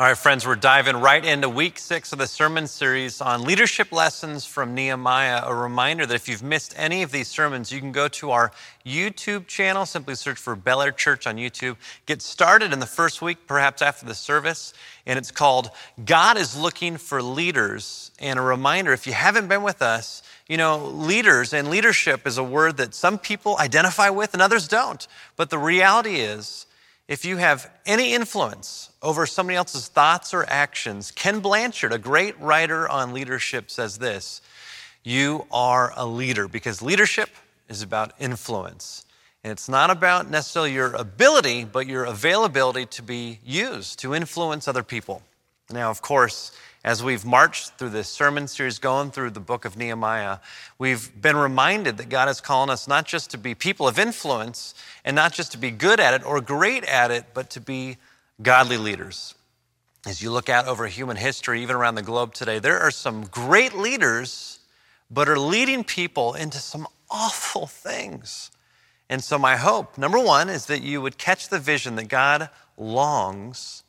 All right, friends, we're diving right into week six of the sermon series on leadership lessons from Nehemiah. A reminder that if you've missed any of these sermons, you can go to our YouTube channel. Simply search for Bel Air Church on YouTube. Get started in the first week, perhaps after the service, and it's called God is Looking for Leaders. And a reminder if you haven't been with us, you know, leaders and leadership is a word that some people identify with and others don't. But the reality is, if you have any influence over somebody else's thoughts or actions, Ken Blanchard, a great writer on leadership, says this You are a leader because leadership is about influence. And it's not about necessarily your ability, but your availability to be used to influence other people. Now, of course, as we've marched through this sermon series going through the book of Nehemiah, we've been reminded that God is calling us not just to be people of influence and not just to be good at it or great at it, but to be godly leaders. As you look out over human history, even around the globe today, there are some great leaders, but are leading people into some awful things. And so, my hope, number one, is that you would catch the vision that God longs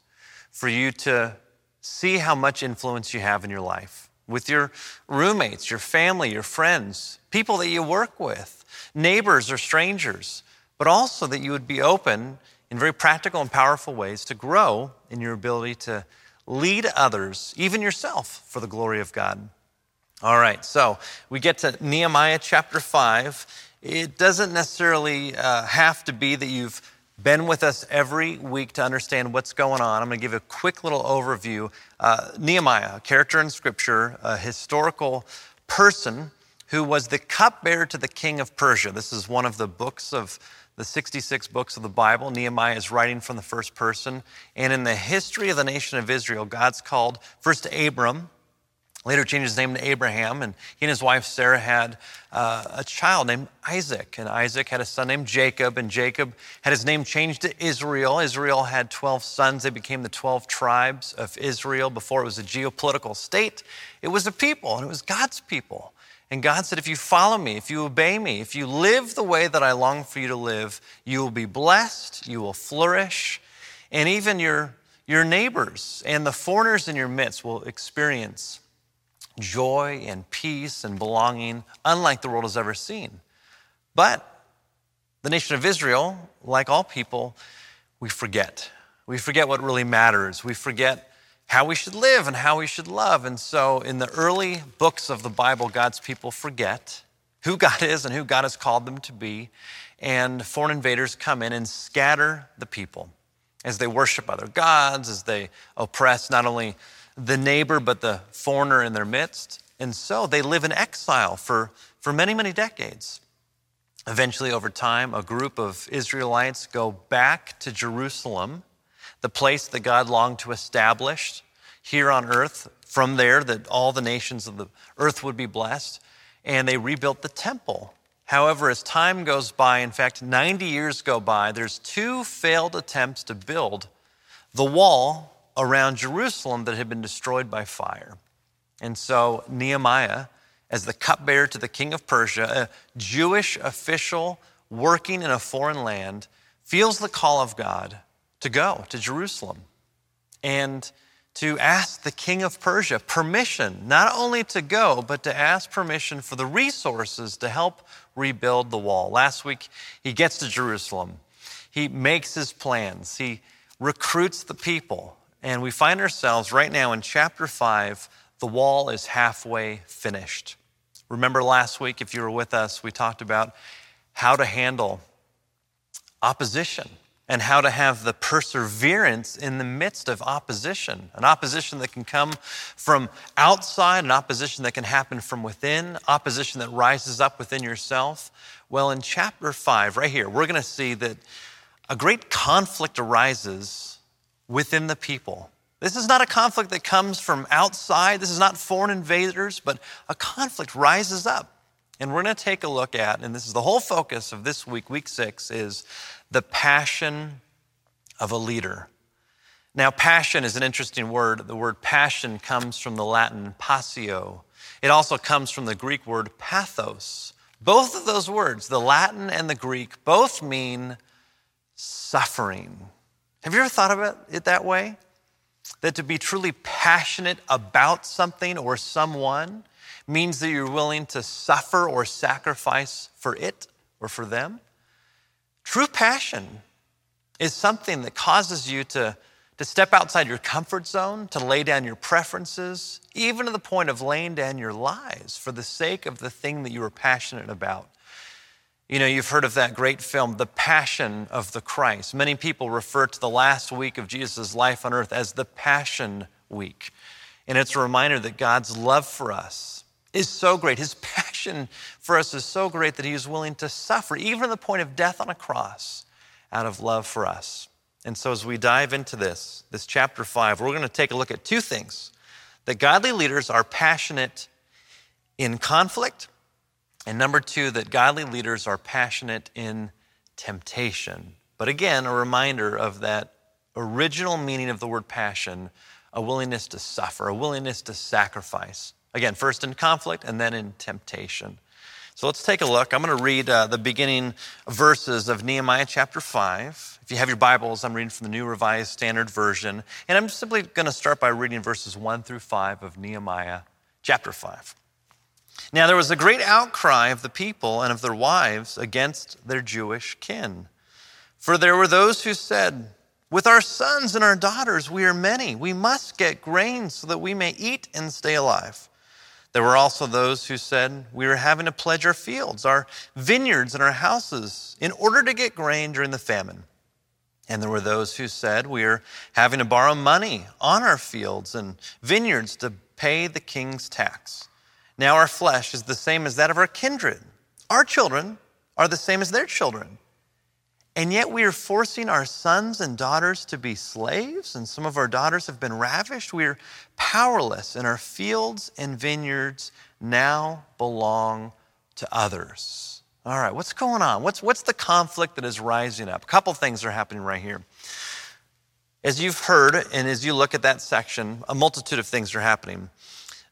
for you to see how much influence you have in your life with your roommates, your family, your friends, people that you work with, neighbors or strangers, but also that you would be open in very practical and powerful ways to grow in your ability to lead others, even yourself, for the glory of God. All right, so we get to Nehemiah chapter 5. It doesn't necessarily uh, have to be that you've been with us every week to understand what's going on. I'm going to give a quick little overview. Uh, Nehemiah, a character in Scripture, a historical person who was the cupbearer to the king of Persia. This is one of the books of the 66 books of the Bible. Nehemiah is writing from the first person. And in the history of the nation of Israel, God's called first Abram, Later changed his name to Abraham, and he and his wife Sarah had uh, a child named Isaac. And Isaac had a son named Jacob, and Jacob had his name changed to Israel. Israel had 12 sons. They became the 12 tribes of Israel. Before it was a geopolitical state, it was a people, and it was God's people. And God said, If you follow me, if you obey me, if you live the way that I long for you to live, you will be blessed, you will flourish, and even your, your neighbors and the foreigners in your midst will experience joy and peace and belonging, unlike the world has ever seen. But the nation of Israel, like all people, we forget. We forget what really matters. We forget how we should live and how we should love. And so, in the early books of the Bible, God's people forget who God is and who God has called them to be. And foreign invaders come in and scatter the people as they worship other gods, as they oppress not only the neighbor, but the foreigner in their midst. And so they live in exile for, for many, many decades. Eventually, over time, a group of Israelites go back to Jerusalem, the place that God longed to establish here on earth. From there, that all the nations of the earth would be blessed. And they rebuilt the temple. However, as time goes by, in fact, 90 years go by, there's two failed attempts to build the wall around Jerusalem that had been destroyed by fire. And so Nehemiah, as the cupbearer to the king of Persia, a Jewish official working in a foreign land, feels the call of God to go to Jerusalem and to ask the king of Persia permission, not only to go, but to ask permission for the resources to help rebuild the wall. Last week, he gets to Jerusalem. He makes his plans. He recruits the people. And we find ourselves right now in chapter 5, the wall is halfway finished. Remember last week, if you were with us, we talked about how to handle opposition and how to have the perseverance in the midst of opposition. An opposition that can come from outside, an opposition that can happen from within, opposition that rises up within yourself. Well, in chapter 5, right here, we're going to see that a great conflict arises within the people. This is not a conflict that comes from outside. This is not foreign invaders, but a conflict rises up. And we're going to take a look at, and this is the whole focus of this week, week six, is the passion of a leader. Now, passion is an interesting word. The word passion comes from the Latin passio. It also comes from the Greek word pathos. Both of those words, the Latin and the Greek, both mean suffering. Have you ever thought about it that way? that to be truly passionate about something or someone means that you're willing to suffer or sacrifice for it or for them. True passion is something that causes you to, to step outside your comfort zone, to lay down your preferences, even to the point of laying down your lives for the sake of the thing that you are passionate about. You know, you've heard of that great film, The Passion of the Christ. Many people refer to the last week of Jesus' life on earth as the Passion Week. And it's a reminder that God's love for us is so great. His passion for us is so great that he is willing to suffer, even to the point of death on a cross, out of love for us. And so, as we dive into this, this chapter five, we're going to take a look at two things that godly leaders are passionate in conflict and number two, that godly leaders are passionate in temptation. But again, a reminder of that original meaning of the word passion a willingness to suffer, a willingness to sacrifice. Again, first in conflict and then in temptation. So let's take a look. I'm going to read uh, the beginning verses of Nehemiah chapter 5. If you have your Bibles, I'm reading from the New Revised Standard Version. And I'm simply going to start by reading verses 1 through 5 of Nehemiah chapter 5. Now there was a great outcry of the people and of their wives against their Jewish kin. For there were those who said, With our sons and our daughters we are many. We must get grain so that we may eat and stay alive. There were also those who said, We are having to pledge our fields, our vineyards, and our houses in order to get grain during the famine. And there were those who said, We are having to borrow money on our fields and vineyards to pay the king's tax. Now our flesh is the same as that of our kindred. Our children are the same as their children. And yet we are forcing our sons and daughters to be slaves, and some of our daughters have been ravished. We are powerless, and our fields and vineyards now belong to others. All right, what's going on? What's, what's the conflict that is rising up? A couple things are happening right here. As you've heard, and as you look at that section, a multitude of things are happening.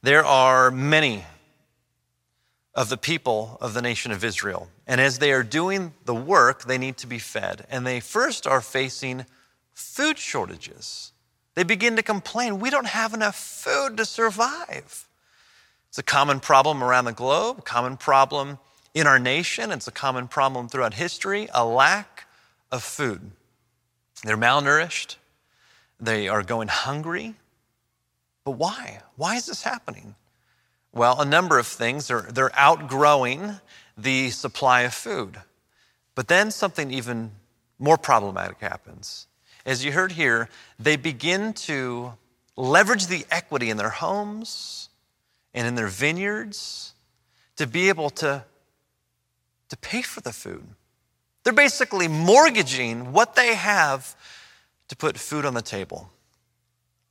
There are many of the people of the nation of Israel. And as they are doing the work, they need to be fed. And they first are facing food shortages. They begin to complain, we don't have enough food to survive. It's a common problem around the globe, common problem in our nation. It's a common problem throughout history a lack of food. They're malnourished, they are going hungry. But why? Why is this happening? Well, a number of things. They're, they're outgrowing the supply of food. But then something even more problematic happens. As you heard here, they begin to leverage the equity in their homes and in their vineyards to be able to, to pay for the food. They're basically mortgaging what they have to put food on the table.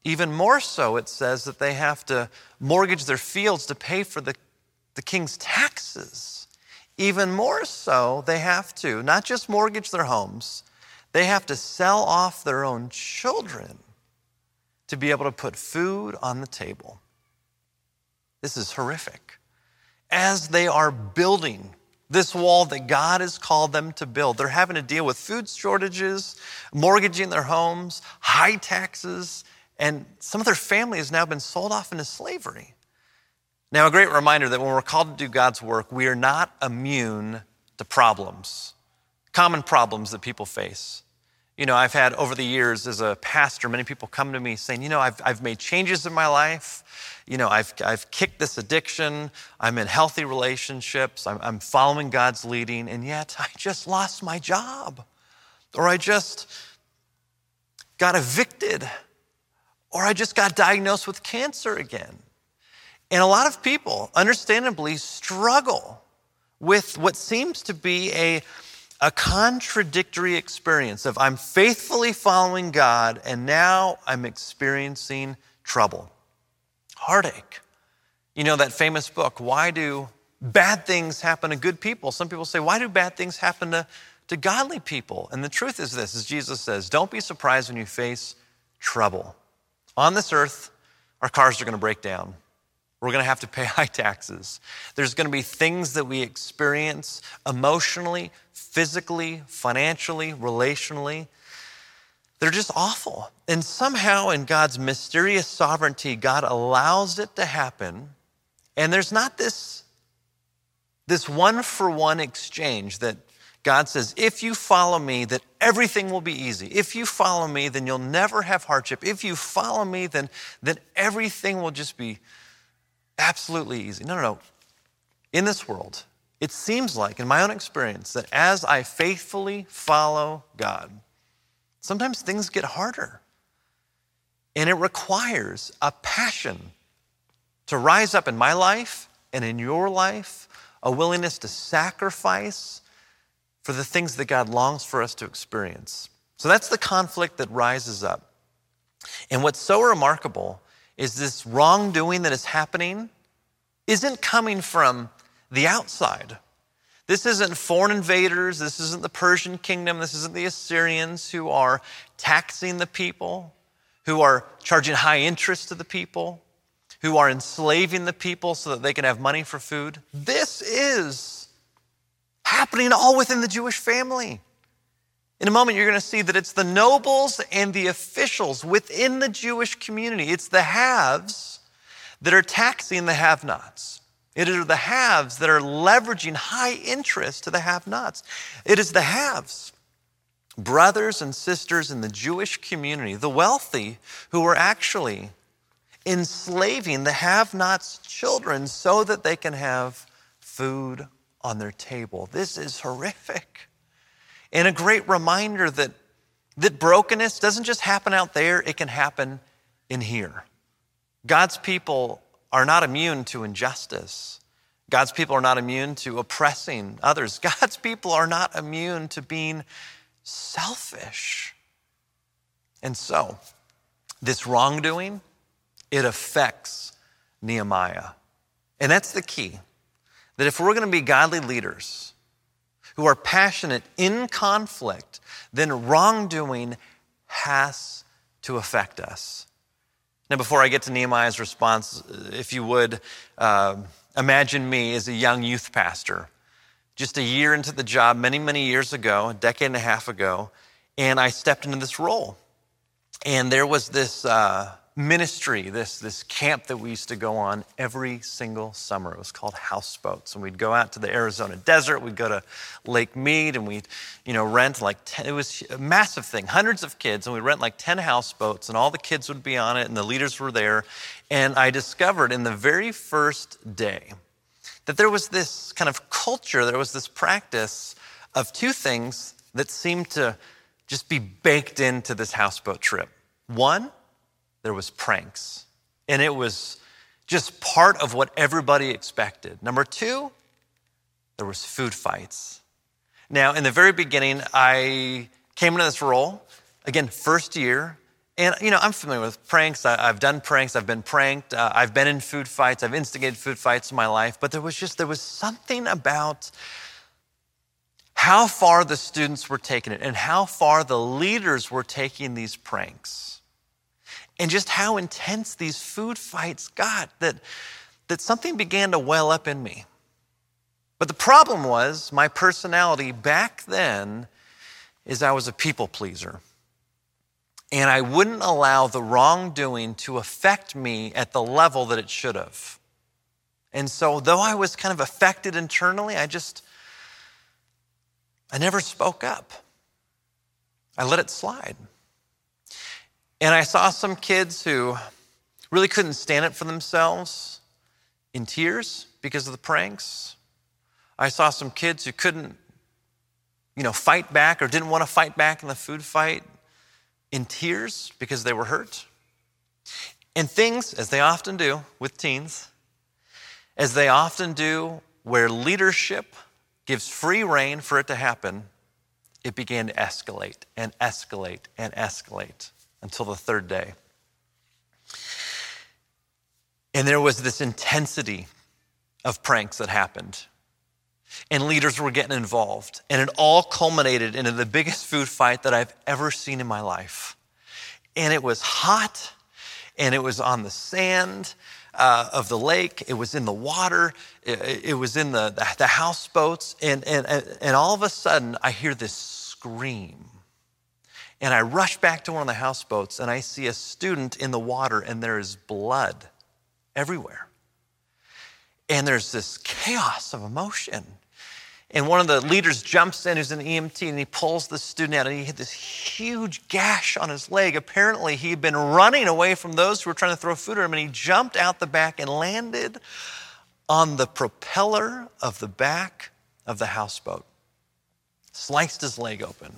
Even more so, it says that they have to mortgage their fields to pay for the, the king's taxes. Even more so, they have to not just mortgage their homes, they have to sell off their own children to be able to put food on the table. This is horrific. As they are building this wall that God has called them to build, they're having to deal with food shortages, mortgaging their homes, high taxes, and some of their family has now been sold off into slavery. Now, a great reminder that when we're called to do God's work, we are not immune to problems, common problems that people face. You know, I've had over the years as a pastor, many people come to me saying, you know, I've, I've made changes in my life. You know, I've, I've kicked this addiction. I'm in healthy relationships. I'm, I'm following God's leading, and yet I just lost my job. Or I just got evicted or I just got diagnosed with cancer again. And a lot of people, understandably, struggle with what seems to be a, a contradictory experience of I'm faithfully following God and now I'm experiencing trouble, heartache. You know that famous book, Why Do Bad Things Happen to Good People? Some people say, Why do bad things happen to, to godly people? And the truth is this, as Jesus says, don't be surprised when you face trouble. On this earth, our cars are going to break down. We're going to have to pay high taxes. There's going to be things that we experience emotionally, physically, financially, relationally they're just awful. And somehow, in God's mysterious sovereignty, God allows it to happen. And there's not this, this one for one exchange that God says, if you follow me, that everything will be easy. If you follow me, then you'll never have hardship. If you follow me, then, then everything will just be absolutely easy. No, no, no. In this world, it seems like, in my own experience, that as I faithfully follow God, sometimes things get harder. And it requires a passion to rise up in my life and in your life, a willingness to sacrifice for the things that God longs for us to experience. So that's the conflict that rises up. And what's so remarkable is this wrongdoing that is happening isn't coming from the outside. This isn't foreign invaders. This isn't the Persian kingdom. This isn't the Assyrians who are taxing the people, who are charging high interest to the people, who are enslaving the people so that they can have money for food. This is happening all within the Jewish family. In a moment, you're going to see that it's the nobles and the officials within the Jewish community. It's the haves that are taxing the have nots. It is the haves that are leveraging high interest to the have nots. It is the haves, brothers and sisters in the Jewish community, the wealthy, who are actually enslaving the have nots' children so that they can have food on their table. This is horrific. And a great reminder that, that brokenness doesn't just happen out there, it can happen in here. God's people are not immune to injustice. God's people are not immune to oppressing others. God's people are not immune to being selfish. And so, this wrongdoing, it affects Nehemiah. And that's the key that if we're going to be godly leaders who are passionate in conflict, then wrongdoing has to affect us. Now, before I get to Nehemiah's response, if you would, uh, imagine me as a young youth pastor, just a year into the job, many, many years ago, a decade and a half ago, and I stepped into this role. And there was this uh, ministry, this, this camp that we used to go on every single summer. It was called Houseboats. And we'd go out to the Arizona desert, we'd go to Lake Mead, and we'd, you know, rent like 10, it was a massive thing, hundreds of kids, and we'd rent like 10 houseboats, and all the kids would be on it, and the leaders were there. And I discovered in the very first day that there was this kind of culture, there was this practice of two things that seemed to just be baked into this houseboat trip. One, there was pranks. And it was just part of what everybody expected. Number two, there was food fights. Now, in the very beginning, I came into this role, again, first year, and you know, I'm familiar with pranks. I, have done pranks. I've been pranked. Uh, I've been in food fights. I've instigated food fights in my life. But there was just there was something about how far the students were taking it and how far the leaders were taking these pranks and just how intense these food fights got that, that something began to well up in me. But the problem was my personality back then is I was a people pleaser. And I wouldn't allow the wrongdoing to affect me at the level that it should have. And so, though I was kind of affected internally, I just, I never spoke up. I let it slide. And I saw some kids who really couldn't stand it for themselves in tears because of the pranks. I saw some kids who couldn't, you know, fight back or didn't want to fight back in the food fight in tears because they were hurt. And things, as they often do with teens, as they often do where leadership gives free rein for it to happen, it began to escalate and escalate and escalate until the third day. And there was this intensity of pranks that happened. And leaders were getting involved. And it all culminated into the biggest food fight that I've ever seen in my life. And it was hot, and it was on the sand uh, of the lake, it was in the water, it, it was in the, the, the houseboats. And, and, and all of a sudden, I hear this scream And I rush back to one of the houseboats and I see a student in the water and there is blood everywhere. And there's this chaos of emotion. And one of the leaders jumps in, who's an EMT, and he pulls the student out, and he had this huge gash on his leg. Apparently, he had been running away from those who were trying to throw food at him, and he jumped out the back and landed on the propeller of the back of the houseboat, sliced his leg open.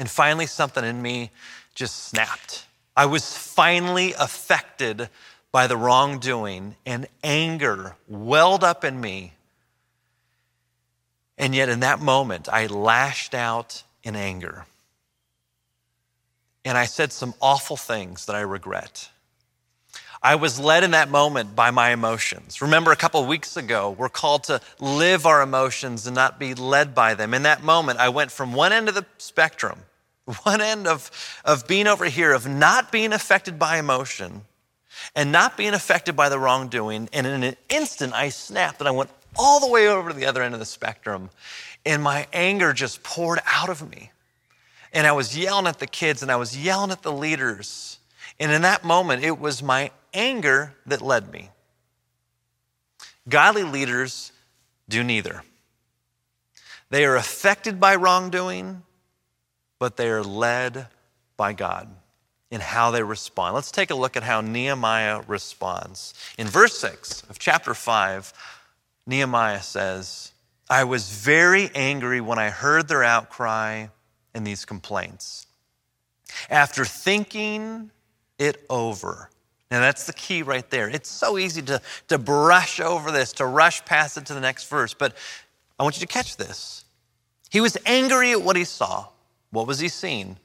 And finally, something in me just snapped. I was finally affected by the wrongdoing, and anger welled up in me. And yet, in that moment, I lashed out in anger. And I said some awful things that I regret. I was led in that moment by my emotions. Remember, a couple weeks ago, we're called to live our emotions and not be led by them. In that moment, I went from one end of the spectrum, one end of, of being over here, of not being affected by emotion and not being affected by the wrongdoing. And in an instant, I snapped and I went all the way over to the other end of the spectrum. And my anger just poured out of me. And I was yelling at the kids and I was yelling at the leaders. And in that moment, it was my anger that led me. Godly leaders do neither. They are affected by wrongdoing, but they are led by God in how they respond. Let's take a look at how Nehemiah responds. In verse 6 of chapter 5, Nehemiah says, I was very angry when I heard their outcry and these complaints. After thinking it over, now, that's the key right there. It's so easy to, to brush over this, to rush past it to the next verse. But I want you to catch this. He was angry at what he saw. What was he seeing?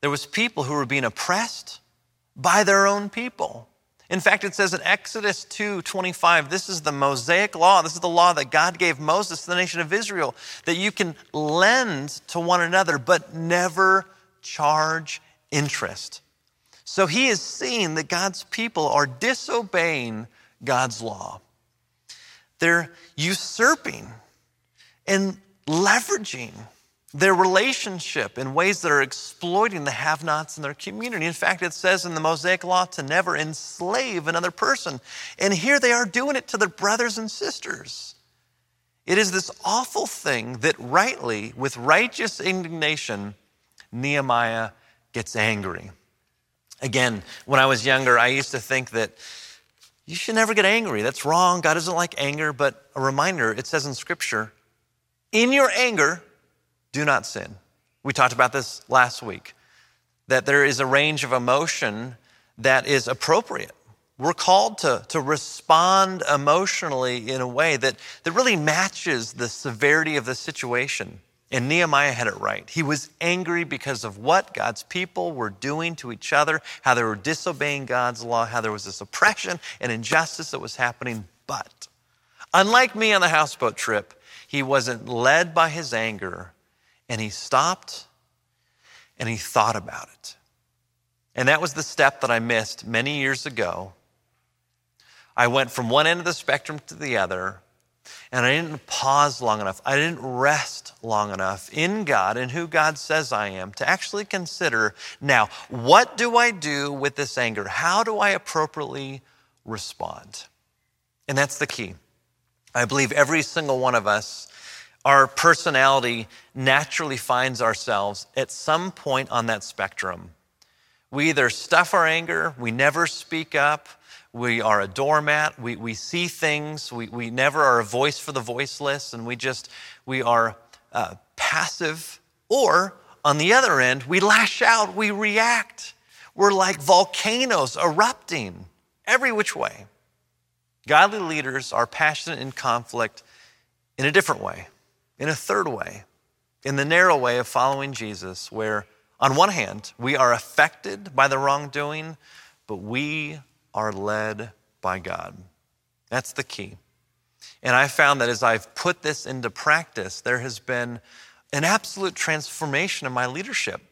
There was people who were being oppressed by their own people. In fact, it says in Exodus 2 25, this is the Mosaic law. This is the law that God gave Moses to the nation of Israel that you can lend to one another, but never charge interest. So he is seeing that God's people are disobeying God's law. They're usurping and leveraging their relationship in ways that are exploiting the have nots in their community. In fact, it says in the Mosaic Law to never enslave another person. And here they are doing it to their brothers and sisters. It is this awful thing that rightly, with righteous indignation, Nehemiah gets angry. Again, when I was younger, I used to think that you should never get angry. That's wrong. God doesn't like anger. But a reminder it says in Scripture, in your anger, do not sin. We talked about this last week, that there is a range of emotion that is appropriate. We're called to, to respond emotionally in a way that, that really matches the severity of the situation. And Nehemiah had it right. He was angry because of what God's people were doing to each other, how they were disobeying God's law, how there was this oppression and injustice that was happening. But unlike me on the houseboat trip, he wasn't led by his anger and he stopped and he thought about it. And that was the step that I missed many years ago. I went from one end of the spectrum to the other and I didn't pause long enough. I didn't rest long enough in God and who God says I am to actually consider now, what do I do with this anger? How do I appropriately respond? And that's the key. I believe every single one of us, our personality naturally finds ourselves at some point on that spectrum. We either stuff our anger, we never speak up, we are a doormat. We, we see things. We, we never are a voice for the voiceless, and we just, we are uh, passive. Or on the other end, we lash out, we react. We're like volcanoes erupting every which way. Godly leaders are passionate in conflict in a different way, in a third way, in the narrow way of following Jesus, where on one hand, we are affected by the wrongdoing, but we are led by God. That's the key. And I found that as I've put this into practice, there has been an absolute transformation in my leadership.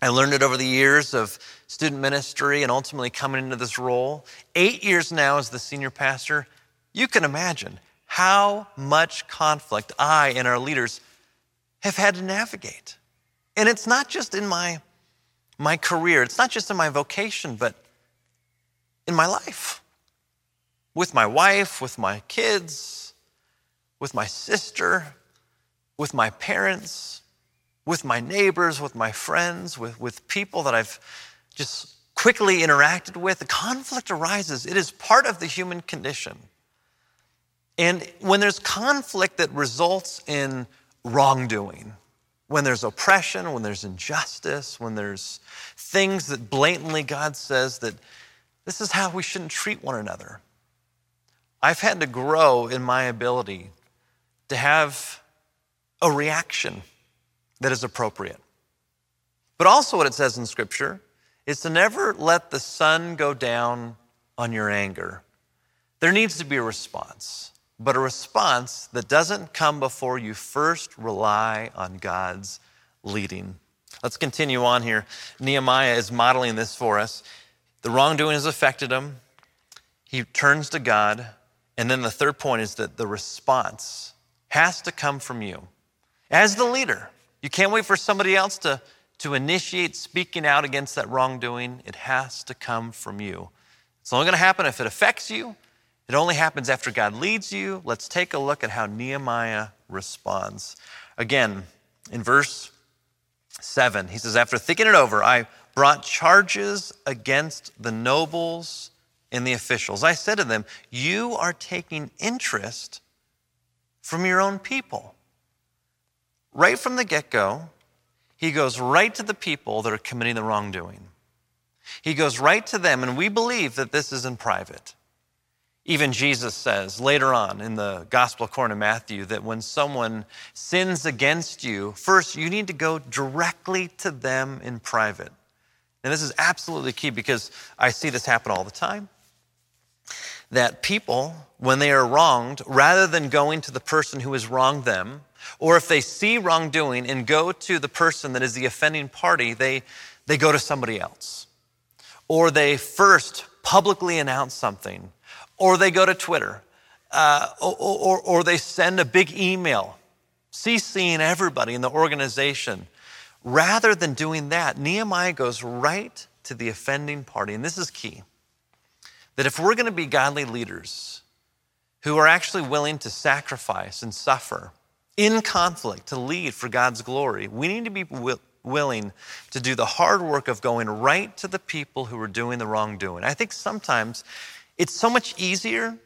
I learned it over the years of student ministry and ultimately coming into this role. Eight years now as the senior pastor, you can imagine how much conflict I and our leaders have had to navigate. And it's not just in my my career. It's not just in my vocation, but in my life with my wife, with my kids, with my sister, with my parents, with my neighbors, with my friends, with, with people that I've just quickly interacted with. The conflict arises. It is part of the human condition. And when there's conflict that results in wrongdoing, when there's oppression, when there's injustice, when there's things that blatantly God says that this is how we shouldn't treat one another. I've had to grow in my ability to have a reaction that is appropriate. But also, what it says in Scripture is to never let the sun go down on your anger. There needs to be a response, but a response that doesn't come before you first rely on God's leading. Let's continue on here. Nehemiah is modeling this for us. The wrongdoing has affected him. He turns to God. And then the third point is that the response has to come from you. As the leader, you can't wait for somebody else to, to initiate speaking out against that wrongdoing. It has to come from you. It's only going to happen if it affects you. It only happens after God leads you. Let's take a look at how Nehemiah responds. Again, in verse 7, he says, After thinking it over, I brought charges against the nobles and the officials. I said to them, You are taking interest from your own people. Right from the get go, he goes right to the people that are committing the wrongdoing. He goes right to them, and we believe that this is in private. Even Jesus says later on in the Gospel according to Matthew that when someone sins against you, first you need to go directly to them in private. And this is absolutely key because I see this happen all the time. That people, when they are wronged, rather than going to the person who has wronged them, or if they see wrongdoing and go to the person that is the offending party, they, they go to somebody else. Or they first publicly announce something, or they go to Twitter, uh, or, or, or they send a big email CCing everybody in the organization Rather than doing that, Nehemiah goes right to the offending party. And this is key that if we're going to be godly leaders who are actually willing to sacrifice and suffer in conflict to lead for God's glory, we need to be willing to do the hard work of going right to the people who are doing the wrongdoing. I think sometimes it's so much easier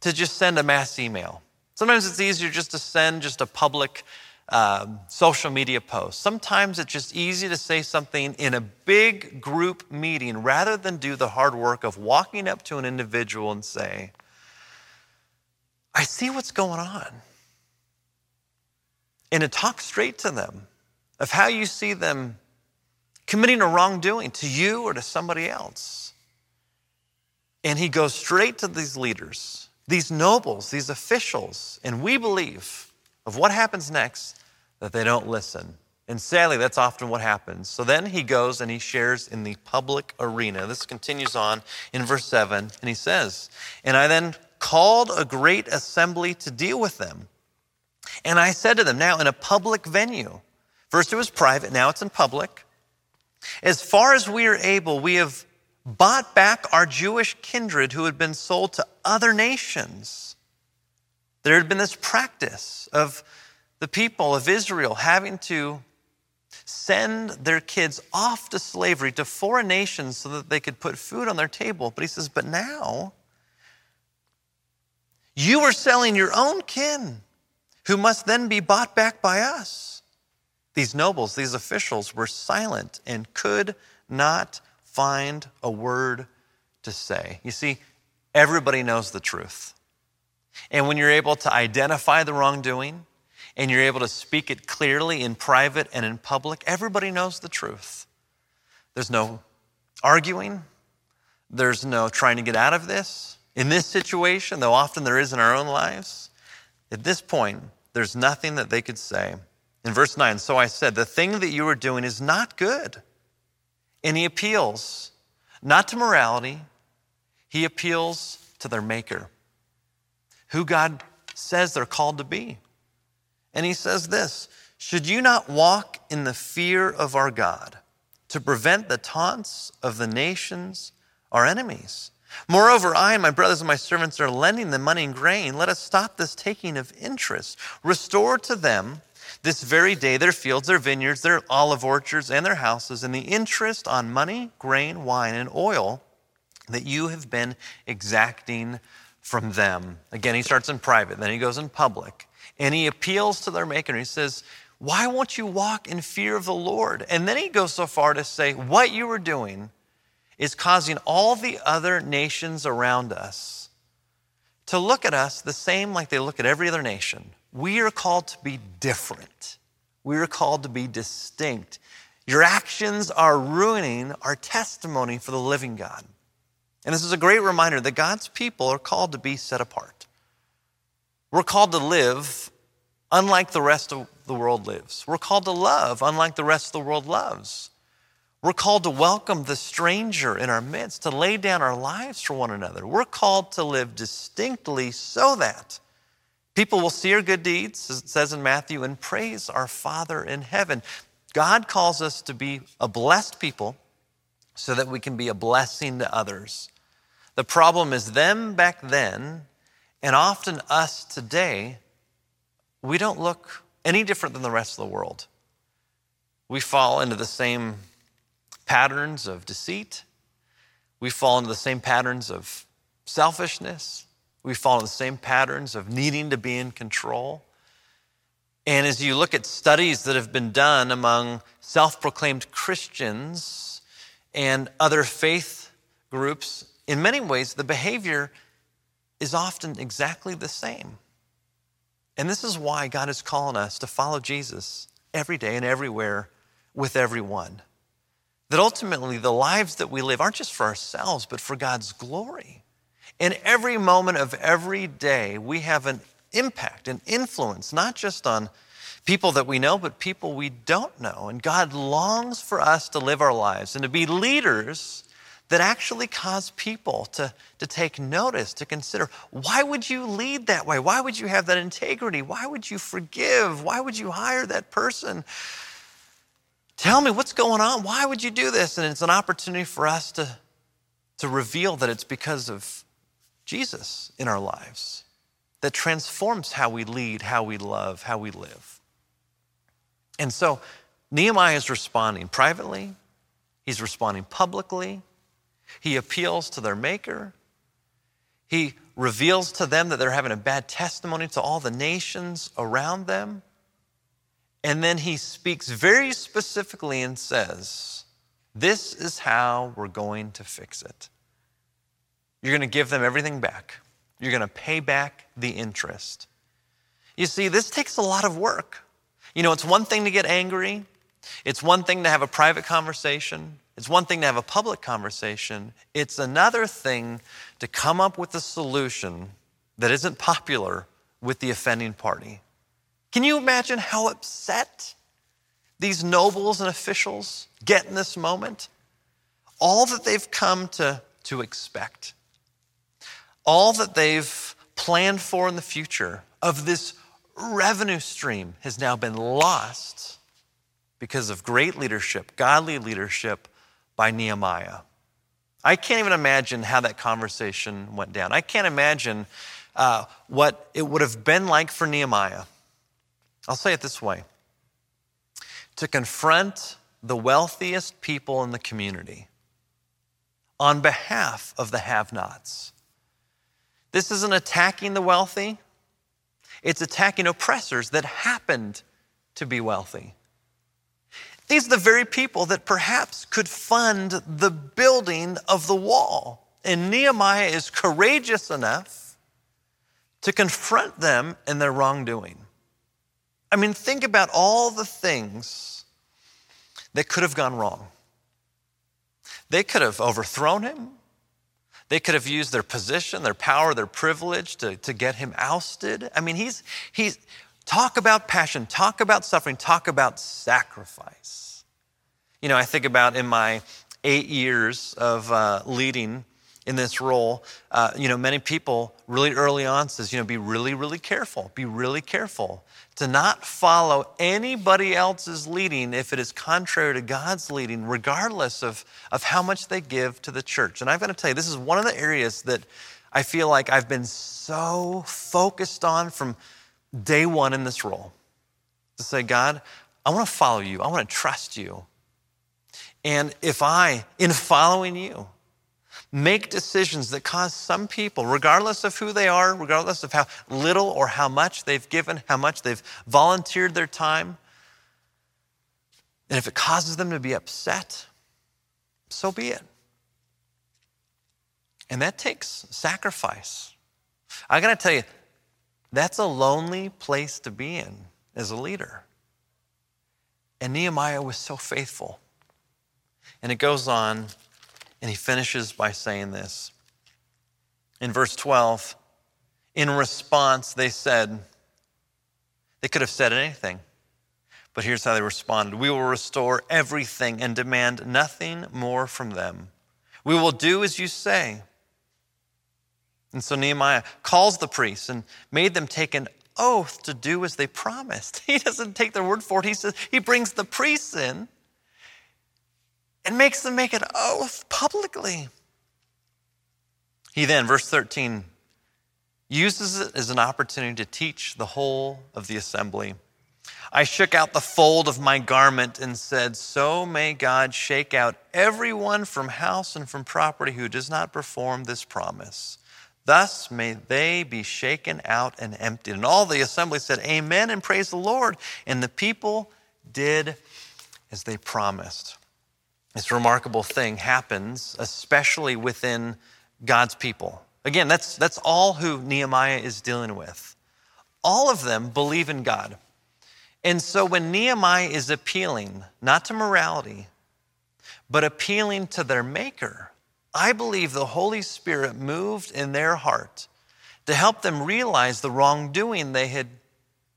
to just send a mass email. Sometimes it's easier just to send just a public um, social media post. Sometimes it's just easy to say something in a big group meeting rather than do the hard work of walking up to an individual and say, I see what's going on. And to talk straight to them of how you see them committing a wrongdoing to you or to somebody else. And he goes straight to these leaders, these nobles, these officials, and we believe of what happens next that they don't listen. And sadly, that's often what happens. So then he goes and he shares in the public arena. This continues on in verse 7, and he says, And I then called a great assembly to deal with them. And I said to them, Now in a public venue, first it was private, now it's in public. As far as we are able, we have bought back our Jewish kindred who had been sold to other nations there had been this practice of the people of Israel having to send their kids off to slavery to foreign nations so that they could put food on their table. But he says, But now you are selling your own kin, who must then be bought back by us. These nobles, these officials were silent and could not find a word to say. You see, everybody knows the truth. And when you're able to identify the wrongdoing and you're able to speak it clearly in private and in public, everybody knows the truth. There's no arguing, there's no trying to get out of this. In this situation, though often there is in our own lives, at this point, there's nothing that they could say. In verse 9, so I said, The thing that you are doing is not good. And he appeals not to morality, he appeals to their maker who God says they're called to be. And he says this Should you not walk in the fear of our God, to prevent the taunts of the nations, our enemies. Moreover, I and my brothers and my servants are lending them money and grain. Let us stop this taking of interest. Restore to them this very day their fields, their vineyards, their olive orchards, and their houses, and the interest on money, grain, wine, and oil that you have been exacting from them. Again, he starts in private, then he goes in public, and he appeals to their maker. He says, Why won't you walk in fear of the Lord? And then he goes so far to say, What you are doing is causing all the other nations around us to look at us the same like they look at every other nation. We are called to be different. We are called to be distinct. Your actions are ruining our testimony for the living God. And this is a great reminder that God's people are called to be set apart. We're called to live unlike the rest of the world lives. We're called to love unlike the rest of the world loves. We're called to welcome the stranger in our midst, to lay down our lives for one another. We're called to live distinctly so that people will see our good deeds, as it says in Matthew, and praise our Father in heaven. God calls us to be a blessed people so that we can be a blessing to others. The problem is them back then, and often us today, we don't look any different than the rest of the world. We fall into the same patterns of deceit. We fall into the same patterns of selfishness. We follow the same patterns of needing to be in control. And as you look at studies that have been done among self proclaimed Christians and other faith groups, in many ways, the behavior is often exactly the same. And this is why God is calling us to follow Jesus every day and everywhere with everyone. That ultimately the lives that we live aren't just for ourselves, but for God's glory. In every moment of every day, we have an impact, an influence, not just on people that we know, but people we don't know. And God longs for us to live our lives and to be leaders that actually cause people to, to take notice, to consider why would you lead that way? Why would you have that integrity? Why would you forgive? Why would you hire that person? Tell me what's going on. Why would you do this? And it's an opportunity for us to, to reveal that it's because of Jesus in our lives that transforms how we lead, how we love, how we live. And so Nehemiah is responding privately, he's responding publicly, he appeals to their maker, he reveals to them that they're having a bad testimony to all the nations around them. And then he speaks very specifically and says, This is how we're going to fix it. You're going to give them everything back, you're going to pay back the interest. You see, this takes a lot of work. You know, it's one thing to get angry, it's one thing to have a private conversation, it's one thing to have a public conversation, it's another thing to come up with a solution that isn't popular with the offending party. Can you imagine how upset these nobles and officials get in this moment? All that they've come to, to expect, all that they've planned for in the future of this revenue stream has now been lost because of great leadership, godly leadership by Nehemiah. I can't even imagine how that conversation went down. I can't imagine uh, what it would have been like for Nehemiah I'll say it this way to confront the wealthiest people in the community on behalf of the have nots. This isn't attacking the wealthy, it's attacking oppressors that happened to be wealthy. These are the very people that perhaps could fund the building of the wall. And Nehemiah is courageous enough to confront them in their wrongdoing. I mean, think about all the things that could have gone wrong. They could have overthrown him. They could have used their position, their power, their privilege to, to get him ousted. I mean, he's, he's, talk about passion, talk about suffering, talk about sacrifice. You know, I think about in my eight years of uh, leading in this role, uh, you know, many people really early on says, you know, be really, really careful. Be really careful to not follow anybody else's leading if it is contrary to God's leading, regardless of, of how much they give to the church. And I've got to tell you, this is one of the areas that I feel like I've been so focused on from day one in this role. To say, God, I want to follow you. I want to trust you. And if I, in following you, make decisions that cause some people, regardless of who they are, regardless of how little or how much they've given, how much they've volunteered their time, and if it causes them to be upset, so be it. And that takes sacrifice. I got to tell you, that's a lonely place to be in as a leader. And Nehemiah was so faithful. And it goes on, and he finishes by saying this. In verse 12, in response, they said, they could have said anything, but here's how they responded We will restore everything and demand nothing more from them. We will do as you say. And so Nehemiah calls the priests and made them take an oath to do as they promised. He doesn't take their word for it. He says he brings the priests in and makes them make an oath publicly. He then, verse 13, uses it as an opportunity to teach the whole of the assembly. I shook out the fold of my garment and said, So may God shake out everyone from house and from property who does not perform this promise. Thus may they be shaken out and emptied. And all the assembly said, Amen, and praise the Lord. And the people did as they promised. This remarkable thing happens, especially within God's people. Again, that's, that's all who Nehemiah is dealing with. All of them believe in God. And so when Nehemiah is appealing, not to morality, but appealing to their maker, I believe the Holy Spirit moved in their heart to help them realize the wrongdoing they had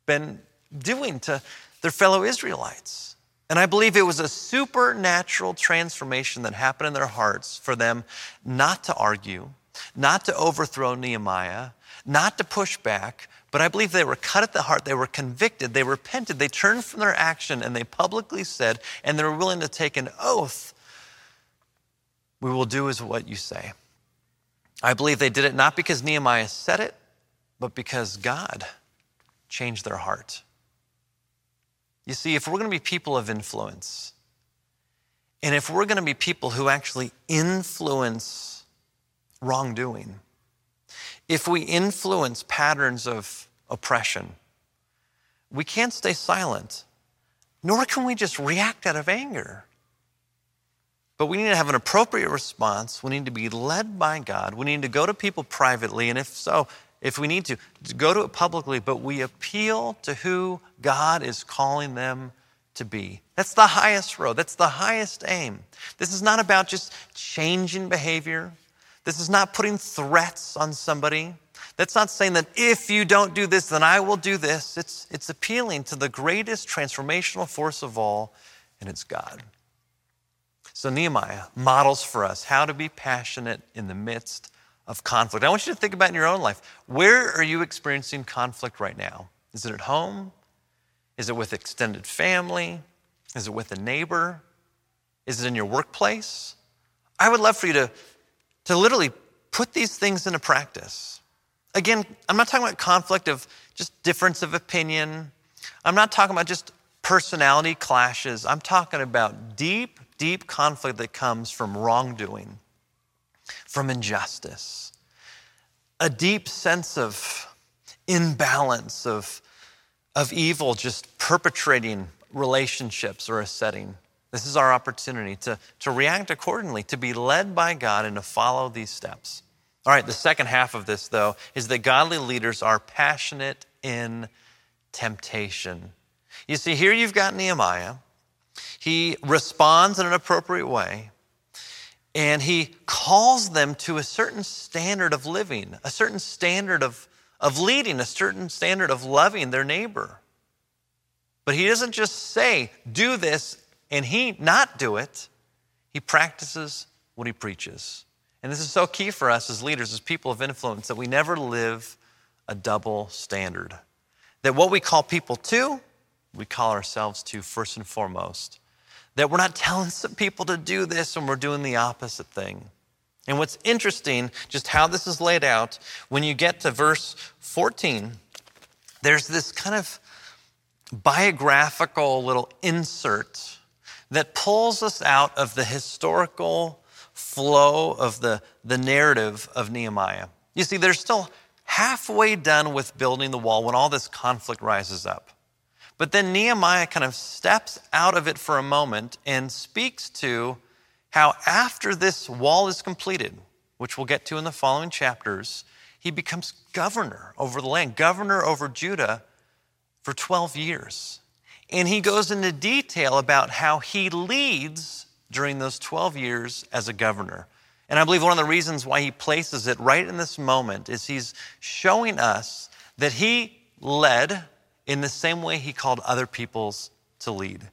been doing to their fellow Israelites. And I believe it was a supernatural transformation that happened in their hearts for them not to argue, not to overthrow Nehemiah, not to push back, but I believe they were cut at the heart. They were convicted. They repented. They turned from their action and they publicly said, and they were willing to take an oath we will do as what you say. I believe they did it not because Nehemiah said it, but because God changed their heart. You see, if we're going to be people of influence, and if we're going to be people who actually influence wrongdoing, if we influence patterns of oppression, we can't stay silent, nor can we just react out of anger. But we need to have an appropriate response. We need to be led by God. We need to go to people privately, and if so, if we need to, go to it publicly, but we appeal to who God is calling them to be. That's the highest road. That's the highest aim. This is not about just changing behavior. This is not putting threats on somebody. That's not saying that if you don't do this, then I will do this. It's, it's appealing to the greatest transformational force of all, and it's God. So Nehemiah models for us how to be passionate in the midst of conflict. I want you to think about in your own life where are you experiencing conflict right now? Is it at home? Is it with extended family? Is it with a neighbor? Is it in your workplace? I would love for you to, to literally put these things into practice. Again, I'm not talking about conflict of just difference of opinion. I'm not talking about just personality clashes. I'm talking about deep, deep conflict that comes from wrongdoing from injustice, a deep sense of imbalance, of, of evil just perpetrating relationships or a setting. This is our opportunity to, to react accordingly, to be led by God, and to follow these steps. All right, the second half of this, though, is that godly leaders are passionate in temptation. You see, here you've got Nehemiah. He responds in an appropriate way. And he calls them to a certain standard of living, a certain standard of, of leading, a certain standard of loving their neighbor. But he doesn't just say, do this, and he not do it. He practices what he preaches. And this is so key for us as leaders, as people of influence, that we never live a double standard. That what we call people to, we call ourselves to first and foremost. That we're not telling some people to do this and we're doing the opposite thing. And what's interesting, just how this is laid out, when you get to verse 14, there's this kind of biographical little insert that pulls us out of the historical flow of the, the narrative of Nehemiah. You see, they're still halfway done with building the wall when all this conflict rises up. But then Nehemiah kind of steps out of it for a moment and speaks to how, after this wall is completed, which we'll get to in the following chapters, he becomes governor over the land, governor over Judah for 12 years. And he goes into detail about how he leads during those 12 years as a governor. And I believe one of the reasons why he places it right in this moment is he's showing us that he led in the same way he called other peoples to lead.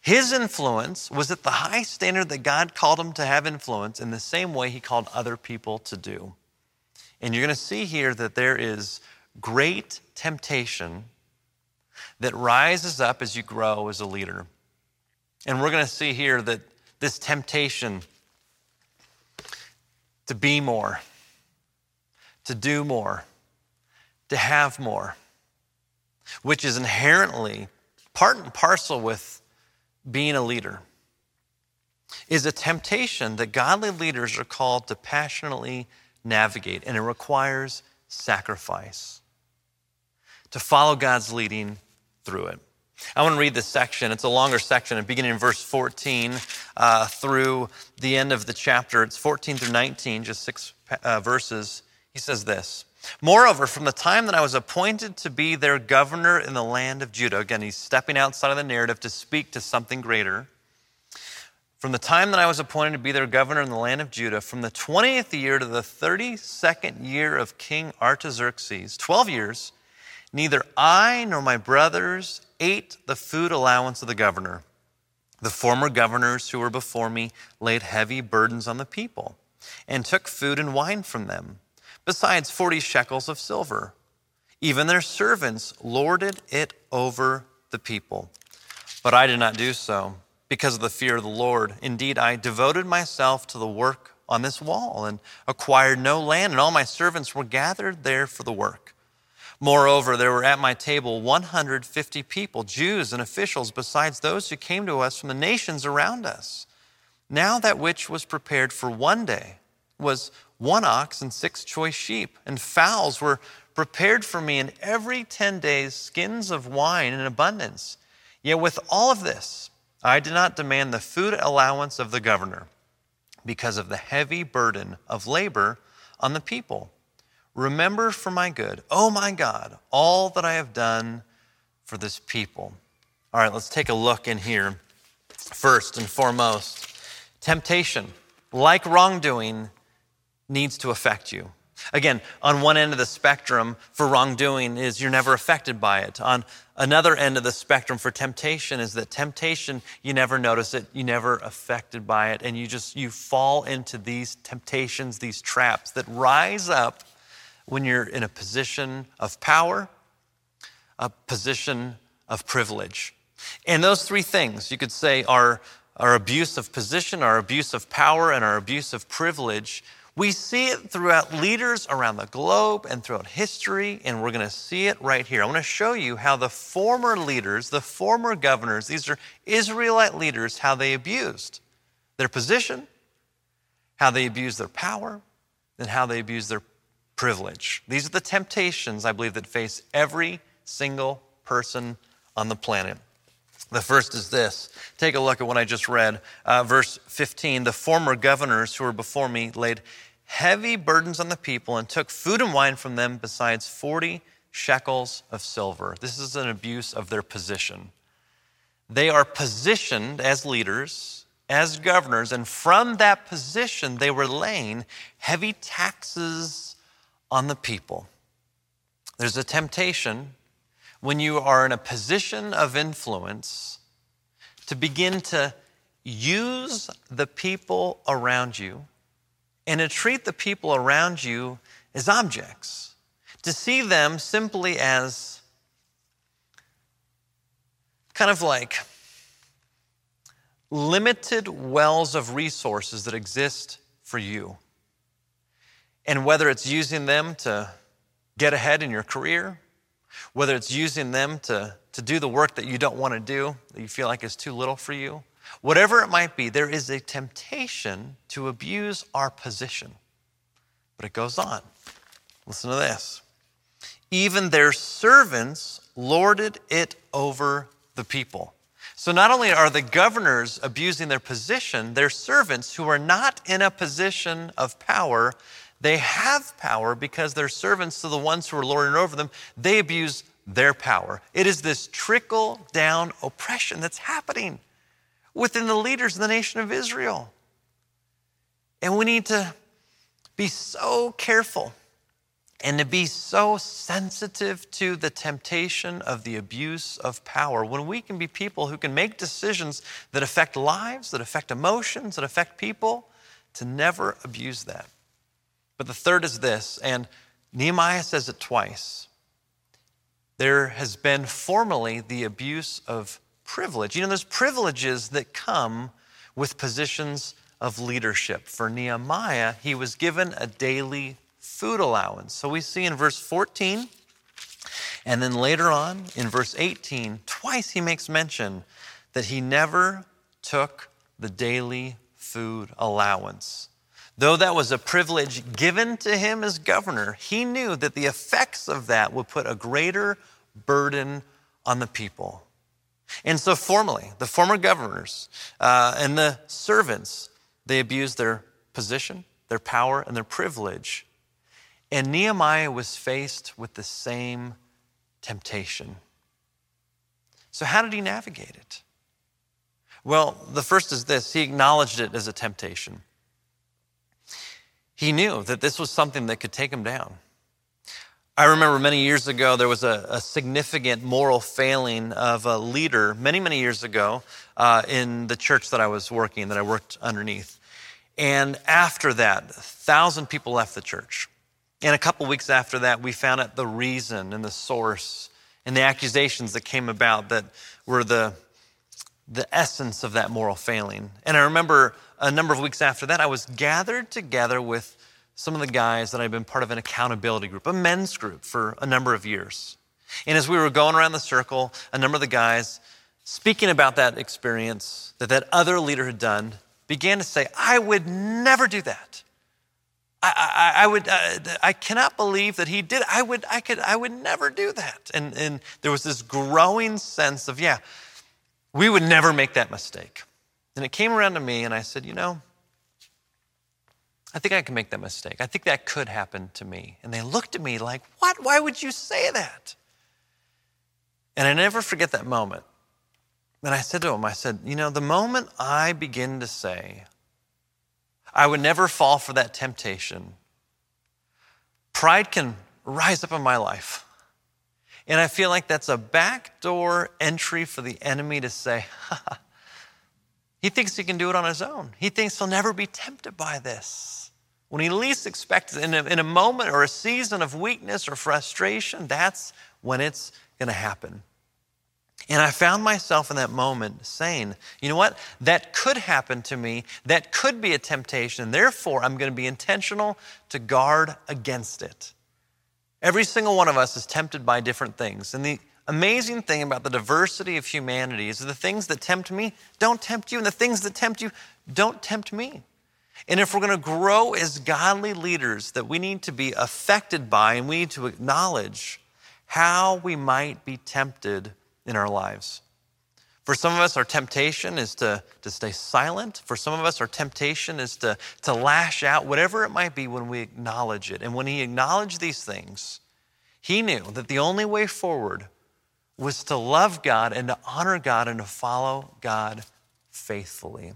His influence was at the high standard that God called him to have influence in the same way he called other people to do. And you're going to see here that there is great temptation that rises up as you grow as a leader. And we're going to see here that this temptation to be more, to do more, to have more, which is inherently part and parcel with being a leader, is a temptation that godly leaders are called to passionately navigate, and it requires sacrifice. To follow God's leading through it. I want to read this section. It's a longer section, beginning in verse 14 uh, through the end of the chapter. It's 14 through 19, just six uh, verses. He says this Moreover, from the time that I was appointed to be their governor in the land of Judah, again, he's stepping outside of the narrative to speak to something greater. From the time that I was appointed to be their governor in the land of Judah, from the 20th year to the 32nd year of King Artaxerxes, 12 years, Neither I nor my brothers ate the food allowance of the governor. The former governors who were before me laid heavy burdens on the people and took food and wine from them, besides 40 shekels of silver. Even their servants lorded it over the people. But I did not do so because of the fear of the Lord. Indeed, I devoted myself to the work on this wall and acquired no land, and all my servants were gathered there for the work. Moreover, there were at my table 150 people, Jews and officials, besides those who came to us from the nations around us. Now that which was prepared for one day was one ox and six choice sheep, and fowls were prepared for me, and every 10 days skins of wine in abundance. Yet with all of this, I did not demand the food allowance of the governor because of the heavy burden of labor on the people. Remember for my good, oh my God, all that I have done for this people. All right, let's take a look in here. First and foremost, temptation, like wrongdoing, needs to affect you. Again, on one end of the spectrum for wrongdoing is you're never affected by it. On another end of the spectrum for temptation is that temptation, you never notice it, you never affected by it, and you just you fall into these temptations, these traps that rise up when you're in a position of power, a position of privilege. And those three things, you could say, are our abuse of position, our abuse of power, and our abuse of privilege. We see it throughout leaders around the globe and throughout history, and we're going to see it right here. I want to show you how the former leaders, the former governors, these are Israelite leaders, how they abused their position, how they abused their power, and how they abused their privilege. These are the temptations, I believe, that face every single person on the planet. The first is this. Take a look at what I just read. Uh, verse 15 The former governors who were before me laid heavy burdens on the people and took food and wine from them, besides 40 shekels of silver. This is an abuse of their position. They are positioned as leaders, as governors, and from that position, they were laying heavy taxes on the people. There's a temptation when you are in a position of influence to begin to use the people around you and to treat the people around you as objects, to see them simply as kind of like limited wells of resources that exist for you. And whether it's using them to get ahead in your career, whether it's using them to, to do the work that you don't want to do, that you feel like is too little for you, whatever it might be, there is a temptation to abuse our position. But it goes on. Listen to this. Even their servants lorded it over the people. So not only are the governors abusing their position, their servants who are not in a position of power, they have power because they're servants to the ones who are lording over them. They abuse their power. It is this trickle down oppression that's happening within the leaders of the nation of Israel. And we need to be so careful and to be so sensitive to the temptation of the abuse of power when we can be people who can make decisions that affect lives, that affect emotions, that affect people, to never abuse that. But the third is this, and Nehemiah says it twice. There has been formerly the abuse of privilege. You know, there's privileges that come with positions of leadership. For Nehemiah, he was given a daily food allowance. So we see in verse 14, and then later on in verse 18, twice he makes mention that he never took the daily food allowance. Though that was a privilege given to him as governor, he knew that the effects of that would put a greater burden on the people. And so, formally, the former governors uh, and the servants, they abused their position, their power, and their privilege. And Nehemiah was faced with the same temptation. So, how did he navigate it? Well, the first is this he acknowledged it as a temptation. He knew that this was something that could take him down. I remember many years ago, there was a, a significant moral failing of a leader many, many years ago uh, in the church that I was working, that I worked underneath. And after that, a thousand people left the church. And a couple weeks after that, we found out the reason and the source and the accusations that came about that were the, the essence of that moral failing. And I remember a number of weeks after that, I was gathered together with some of the guys that I've been part of an accountability group, a men's group for a number of years. And as we were going around the circle, a number of the guys speaking about that experience that that other leader had done began to say, I would never do that. I, I, I would, uh, I cannot believe that he did. I would, I could, I would never do that. And, and there was this growing sense of, yeah, we would never make that mistake. And it came around to me, and I said, you know, I think I can make that mistake. I think that could happen to me. And they looked at me like, What? Why would you say that? And I never forget that moment. And I said to him, I said, You know, the moment I begin to say, I would never fall for that temptation, pride can rise up in my life. And I feel like that's a backdoor entry for the enemy to say, he thinks he can do it on his own. He thinks he'll never be tempted by this. When he least expects in a, in a moment or a season of weakness or frustration, that's when it's going to happen. And I found myself in that moment saying, you know what? That could happen to me. That could be a temptation. And therefore, I'm going to be intentional to guard against it. Every single one of us is tempted by different things. And the amazing thing about the diversity of humanity is the things that tempt me don't tempt you, and the things that tempt you don't tempt me. And if we're going to grow as godly leaders, that we need to be affected by and we need to acknowledge how we might be tempted in our lives. For some of us, our temptation is to, to stay silent. For some of us, our temptation is to, to lash out, whatever it might be, when we acknowledge it. And when he acknowledged these things, he knew that the only way forward was to love God and to honor God and to follow God faithfully.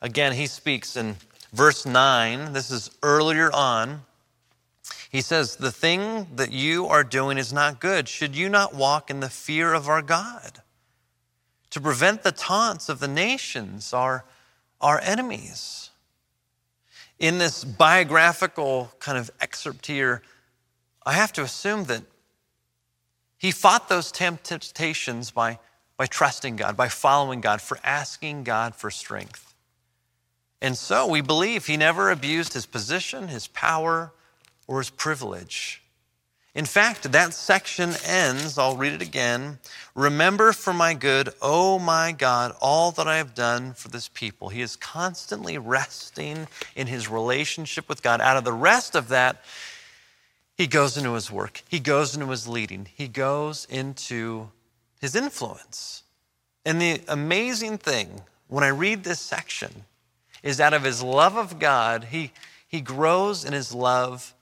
Again, he speaks in verse 9, this is earlier on. He says, The thing that you are doing is not good. Should you not walk in the fear of our God? To prevent the taunts of the nations, our, our enemies. In this biographical kind of excerpt here, I have to assume that he fought those temptations by, by trusting God, by following God, for asking God for strength. And so we believe he never abused his position, his power, or his privilege. In fact, that section ends, I'll read it again. Remember for my good, oh my God, all that I have done for this people. He is constantly resting in his relationship with God. Out of the rest of that, he goes into his work, he goes into his leading, he goes into his influence. And the amazing thing when I read this section is out of his love of God, he, he grows in his love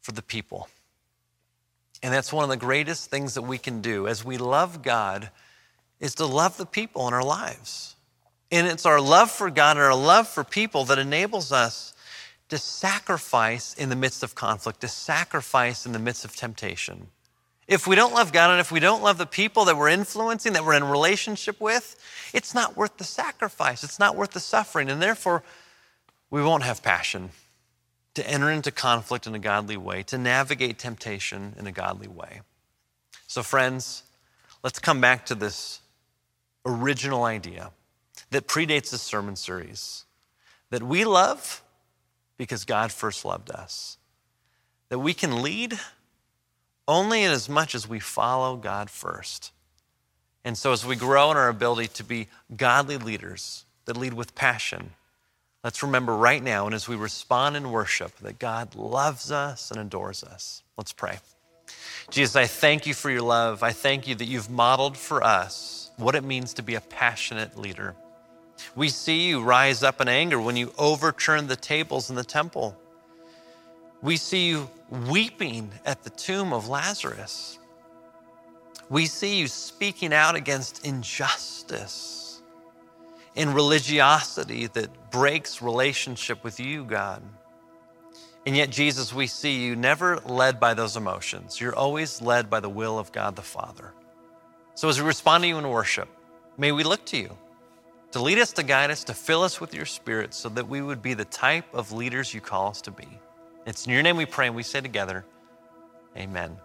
for the people. And that's one of the greatest things that we can do as we love God is to love the people in our lives. And it's our love for God and our love for people that enables us to sacrifice in the midst of conflict, to sacrifice in the midst of temptation. If we don't love God and if we don't love the people that we're influencing, that we're in relationship with, it's not worth the sacrifice. It's not worth the suffering. And therefore, we won't have passion to enter into conflict in a godly way, to navigate temptation in a godly way. So, friends, let's come back to this original idea that predates this sermon series that we love because God first loved us, that we can lead only in as much as we follow God first. And so, as we grow in our ability to be godly leaders that lead with passion, Let's remember right now, and as we respond in worship, that God loves us and adores us. Let's pray. Jesus, I thank you for your love. I thank you that you've modeled for us what it means to be a passionate leader. We see you rise up in anger when you overturn the tables in the temple. We see you weeping at the tomb of Lazarus. We see you speaking out against injustice in religiosity that breaks relationship with you, God. And yet, Jesus, we see you never led by those emotions. You're always led by the will of God the Father. So, as we respond to you in worship, may we look to you to lead us, to guide us, to fill us with your spirit so that we would be the type of leaders you call us to be. It's in your name we pray and we say together, Amen.